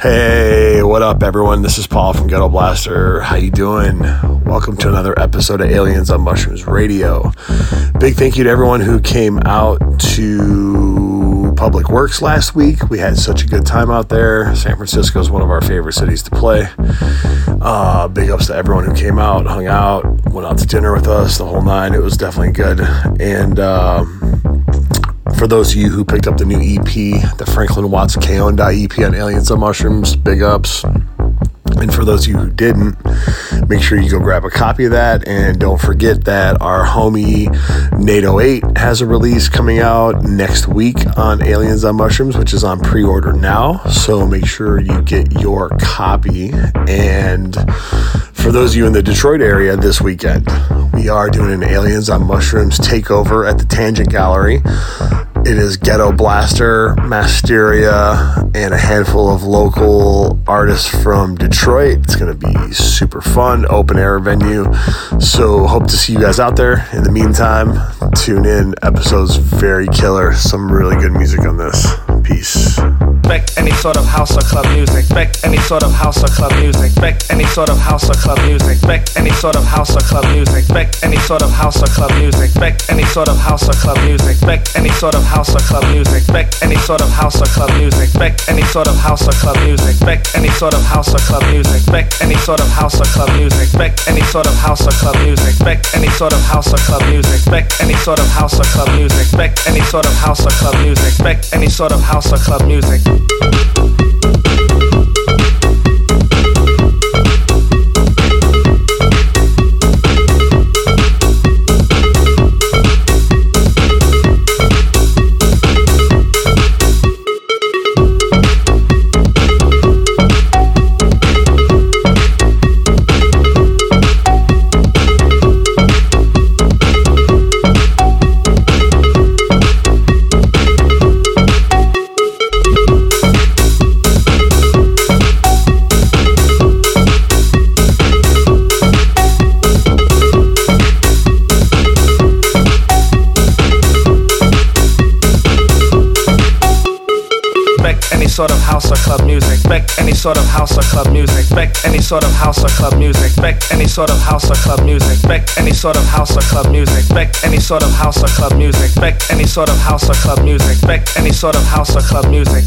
Hey, what up, everyone? This is Paul from Gettoblaster. How you doing? Welcome to another episode of Aliens on Mushrooms Radio. Big thank you to everyone who came out to Public Works last week. We had such a good time out there. San Francisco is one of our favorite cities to play. Uh, big ups to everyone who came out, hung out, went out to dinner with us, the whole nine. It was definitely good. And um, for those of you who picked up the new EP, the Franklyn Watts Que Onda EP on Aliens on Mushrooms, big ups. And for those of you who didn't, make sure you go grab a copy of that. And don't forget that our homie NATO 8 has a release coming out next week on Aliens on Mushrooms, which is on pre order now. So make sure you get your copy. And for those of you in the Detroit area this weekend, we are doing an Aliens on Mushrooms takeover at the Tangent Gallery. It is Gettoblaster, Masteria, and a handful of local artists from Detroit. It's going to be super fun, open air venue. So, hope to see you guys out there. In the meantime, tune in. Episodes very killer. Some really good music on this. Peace. Expect any sort of house or club music. Expect any sort of house or club music. Expect any sort of house or club music. Expect any sort of house or club music. Expect any sort of house or club music. Expect any sort of house or club music. Expect any sort of house or club music. Expect any sort of house or club music. Expect any sort of house or club music. Expect any sort of house or club music. Expect any sort of house or club music. Expect any sort of house or club music. Expect any sort of house or club music. Expect any sort of house or club music. Expect any sort of house or club music. Expect any sort of house or club music. Thank you. Expect any sort of house or club music. Expect any sort of house or club music. Expect any sort of house or club music. Expect any sort of house or club music. Expect any sort of house or club music. Expect any sort of house or club music. Expect any sort of house or club music.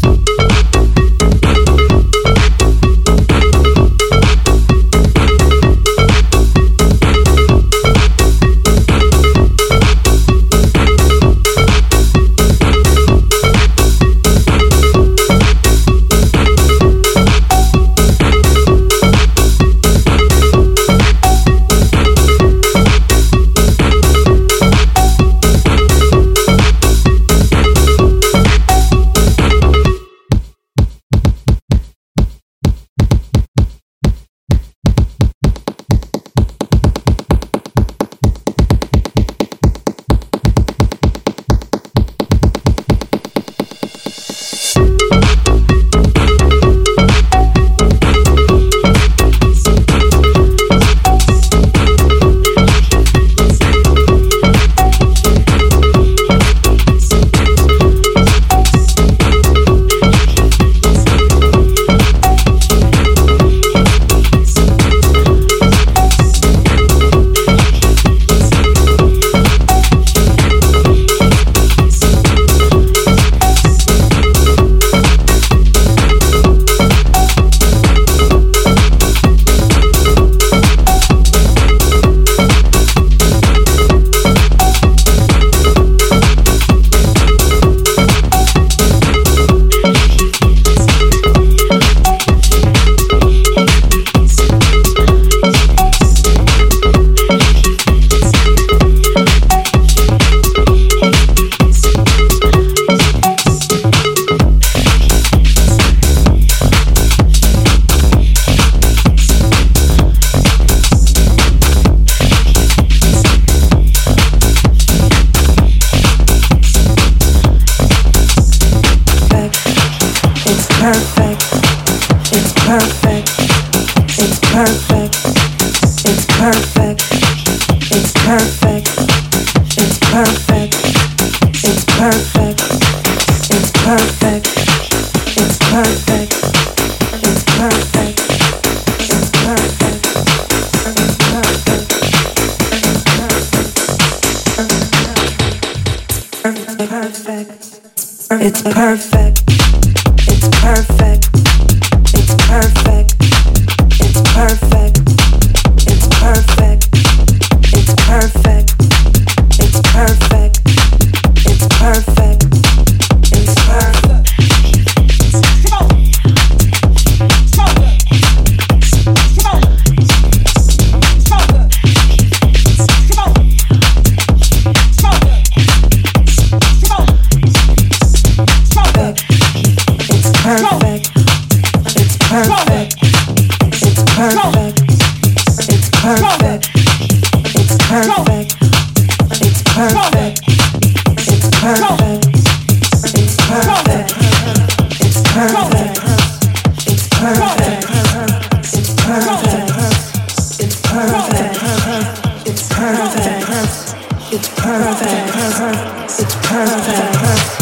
It's perfect. It's perfect. It's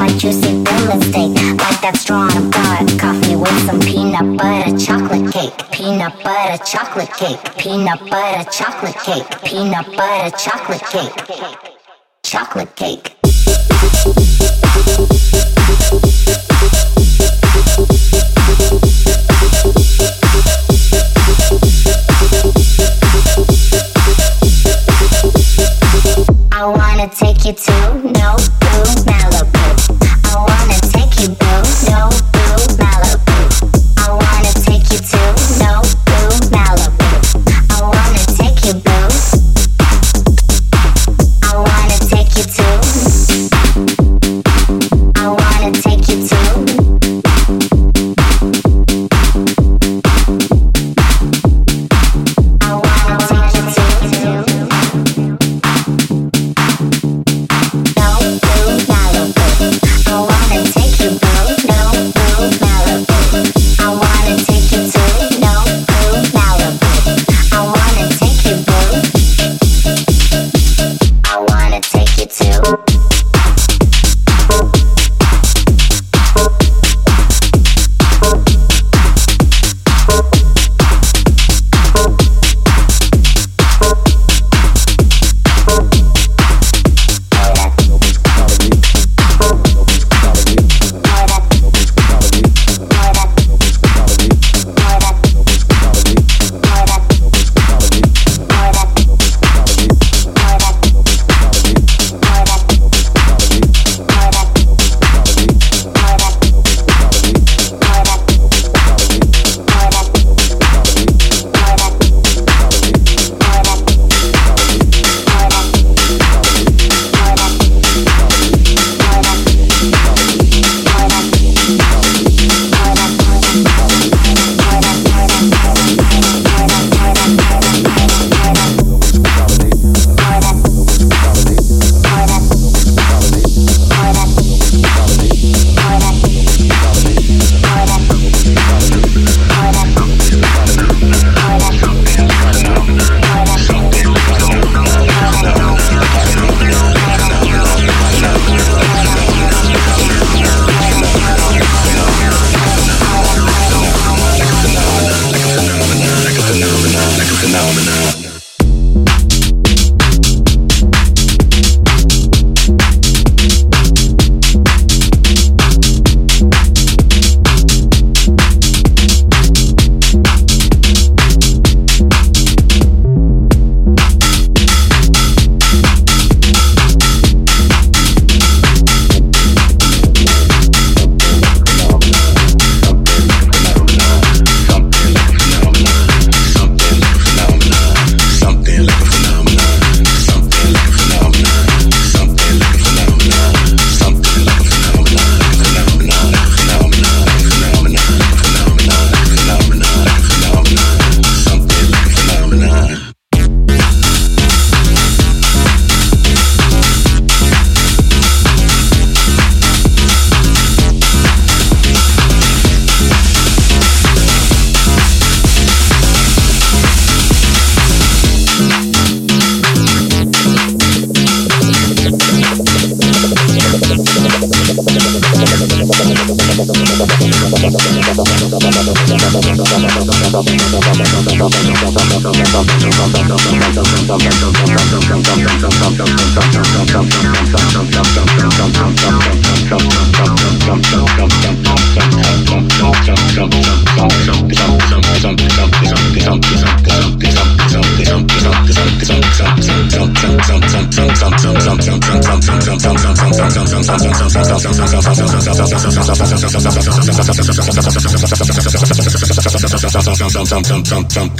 My juicy sip steak, Like that strong in bar coffee with some peanut butter chocolate cake. Peanut butter chocolate cake. Peanut butter chocolate cake. Peanut butter chocolate cake. Chocolate cake. I wanna take you to no.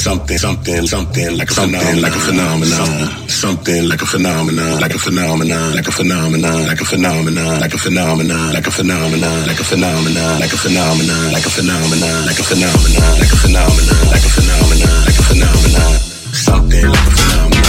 Something, something, something like a something like a phenomenon, something like a phenomenon, like a phenomenon, like a phenomenon, like a phenomenon, like a phenomenon, like a phenomenon, like a phenomenon, like a phenomenon, like a phenomenon, like a phenomenon, like a phenomenon, like a phenomenon, like a phenomenon, something like a phenomenon,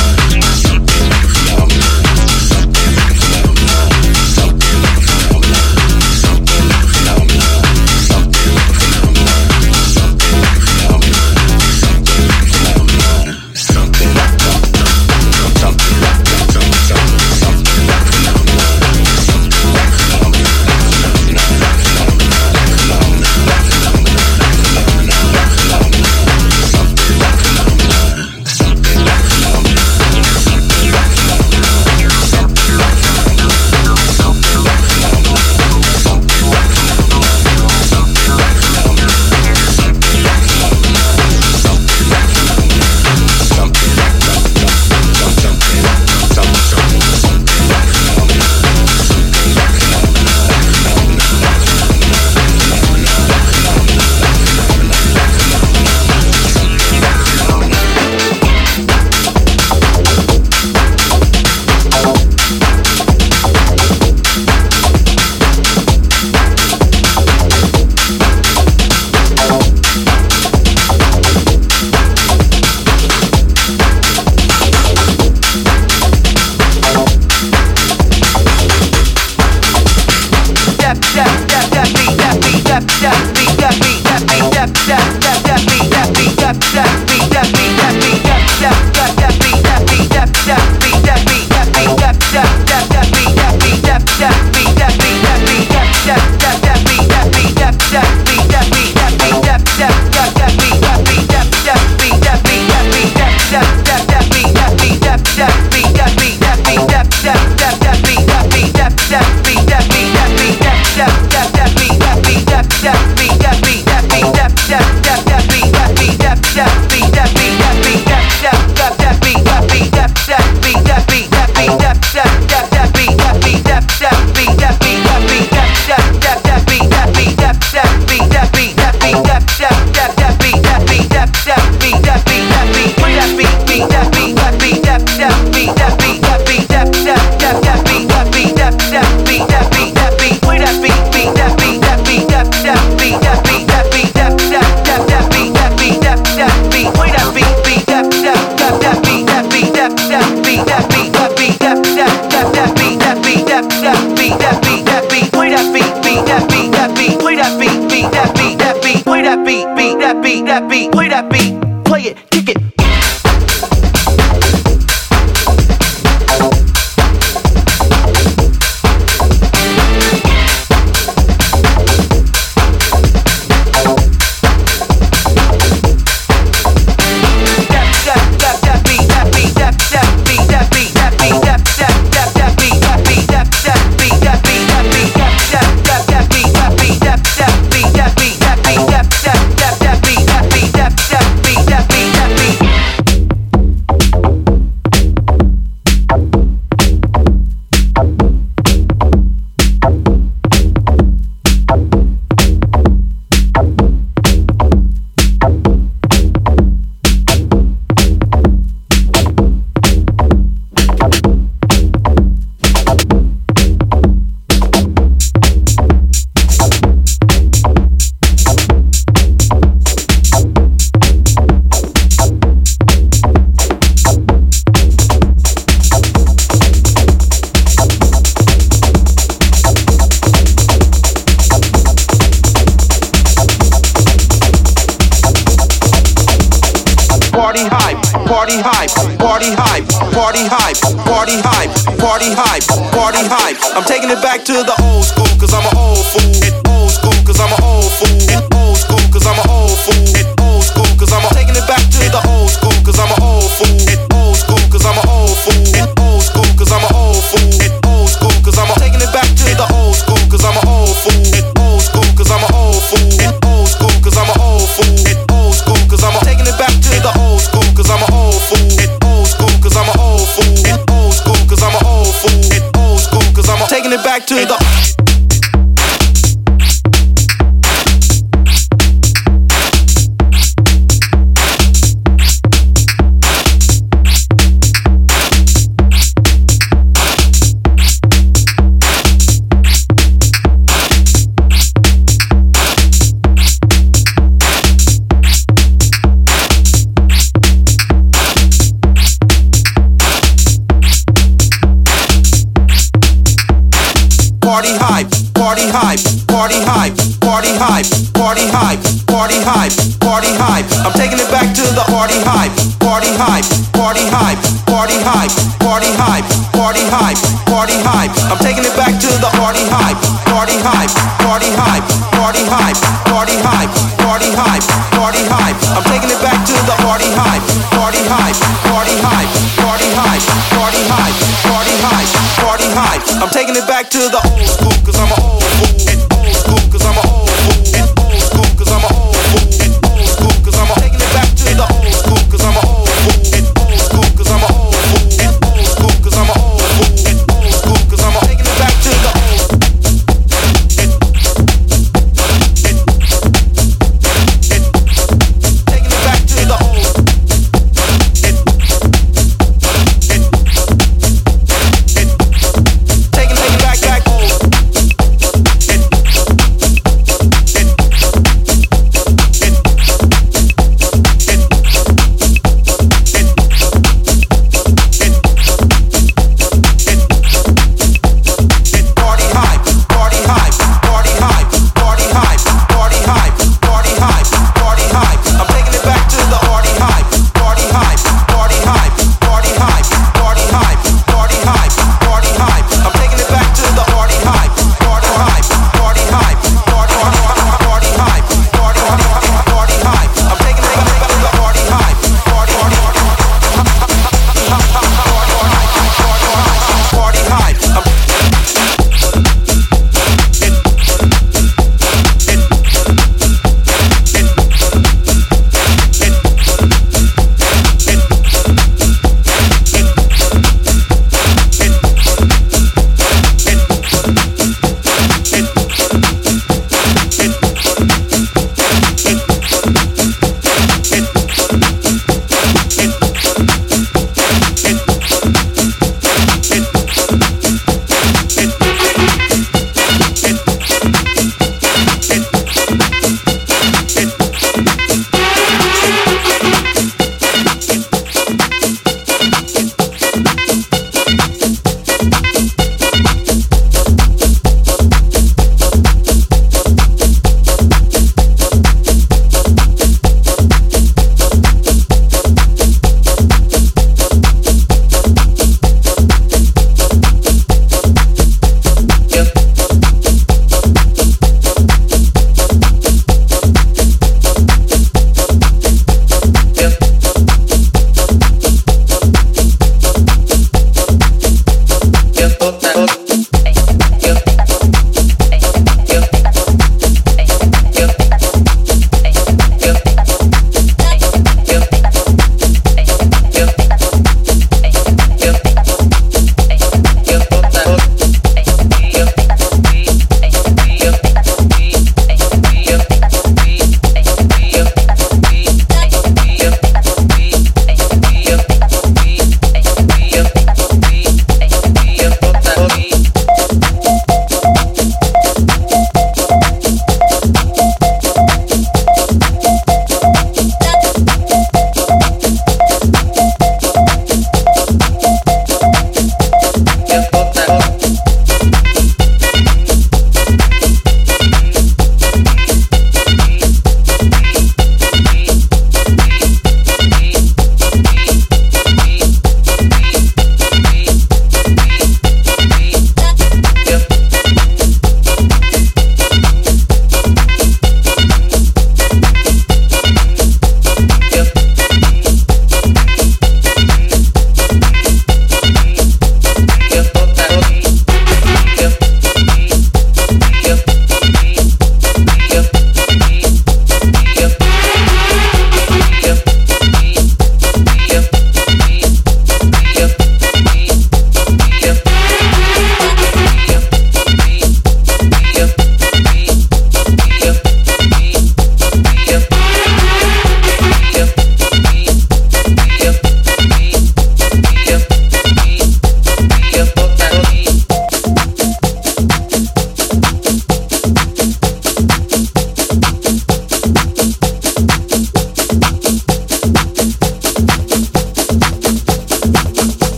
life. I'm taking it back to the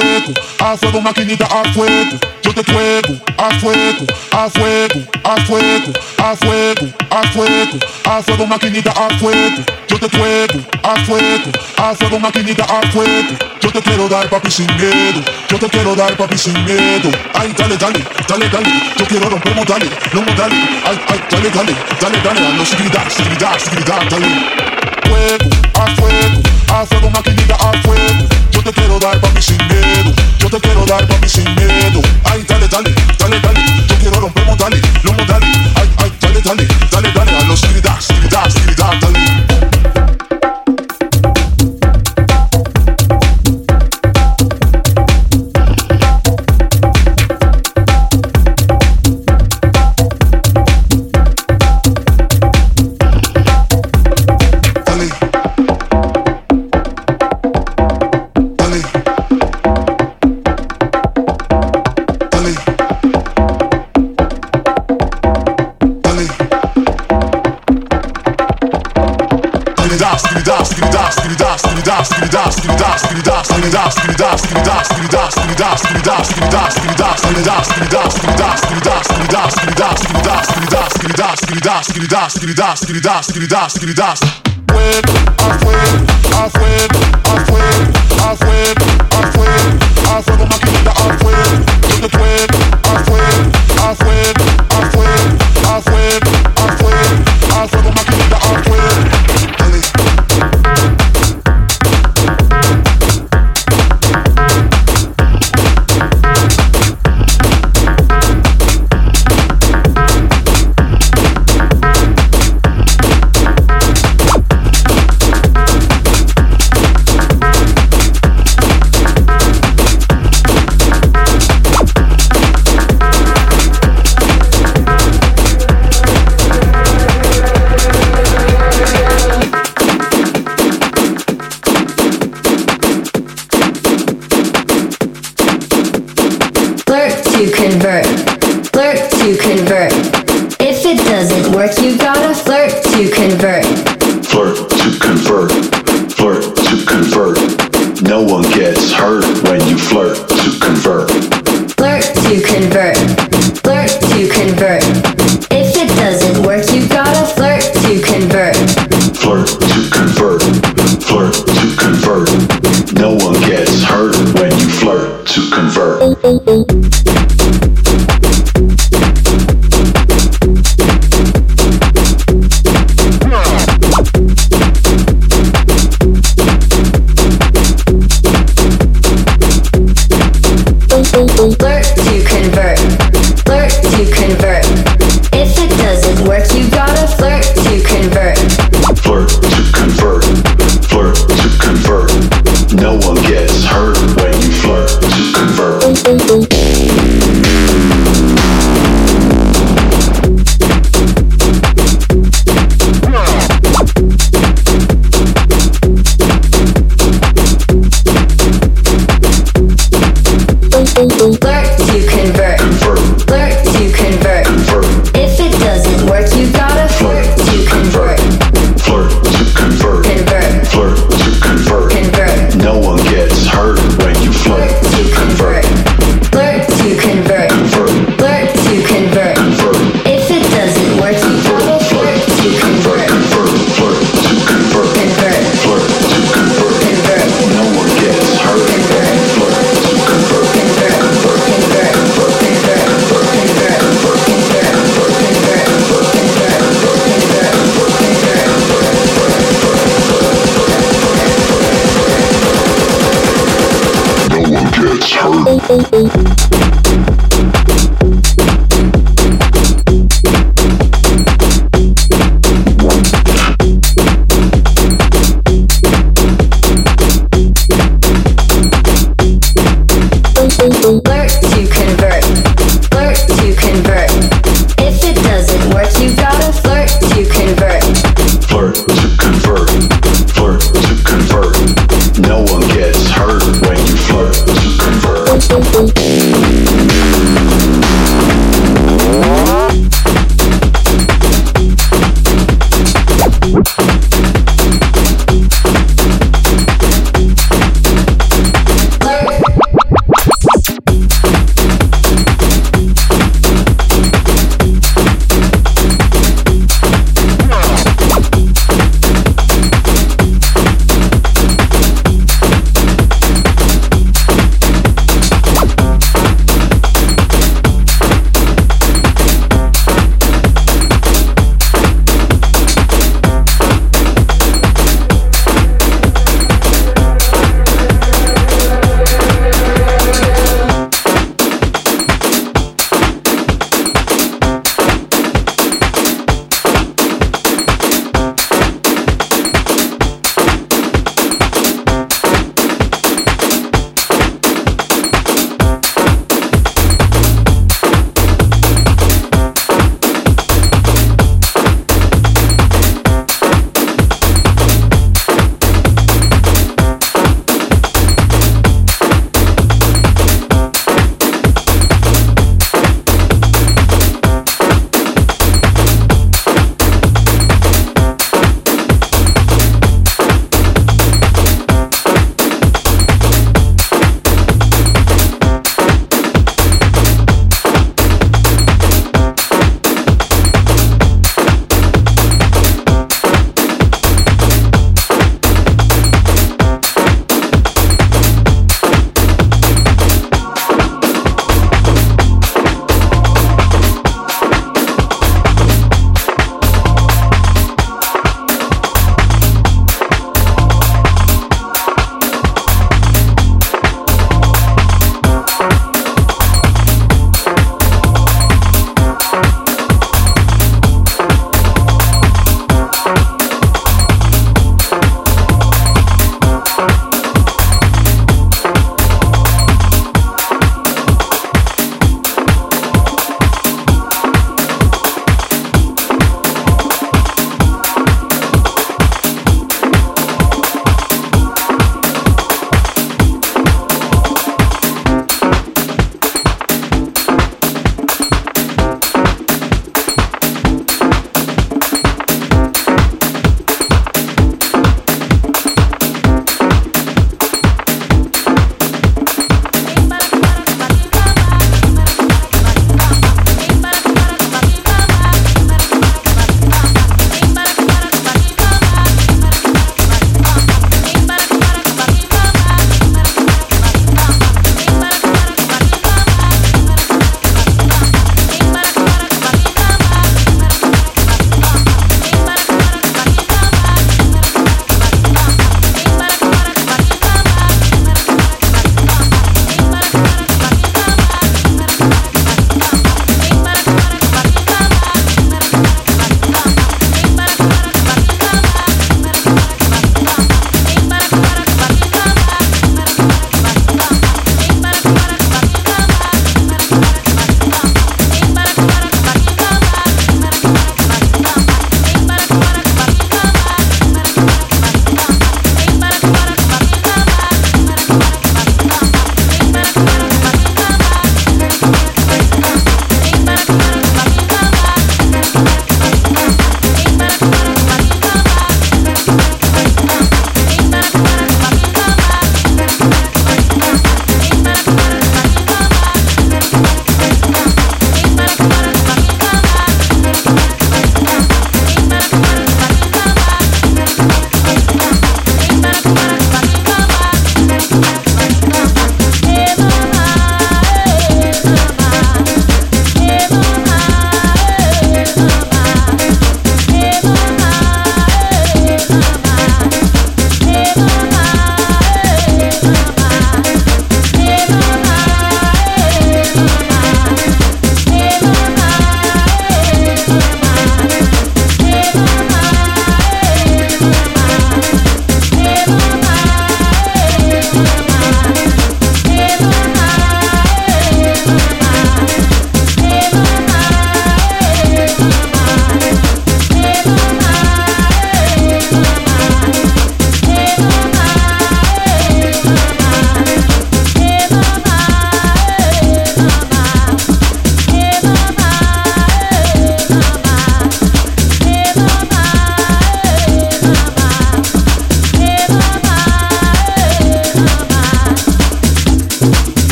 fuego, a fuego, maquinita, a fuego. Yo te fuego, a fuego, a fuego, a fuego, a fuego, a fuego, a fuego, maquinita, a fuego. Yo te fuego, a fuego, a fuego, maquinita, a fuego. Yo te quiero dar papi sin miedo, yo te quiero dar papi sin miedo. Ay, dale, dale, dale, dale, yo quiero romper modales, no modales. Ay, ay, dale, dale, dale, dale, a los seguridad, seguridad, seguridad, dale fuego, a fuego, a fuego, maquinita, a fuego. Te quiero dar papi sin miedo, yo te quiero dar papi sin miedo. Ay, dale, dale, dale, dale, yo quiero romper modales, los modales. Ay, ay, dale, dale, dale, dale, a los seguridad, seguridad, seguridad, dale. Fuego, a fuego, a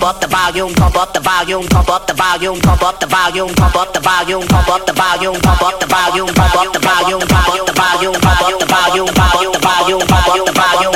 pump up the volume, pump up the volume, pump up the volume, pump up the volume, pump up the volume, pump up the volume, pump up the volume, pump up the volume, pump up the volume, pump up the volume, pump up the volume, pump up the volume, pump up the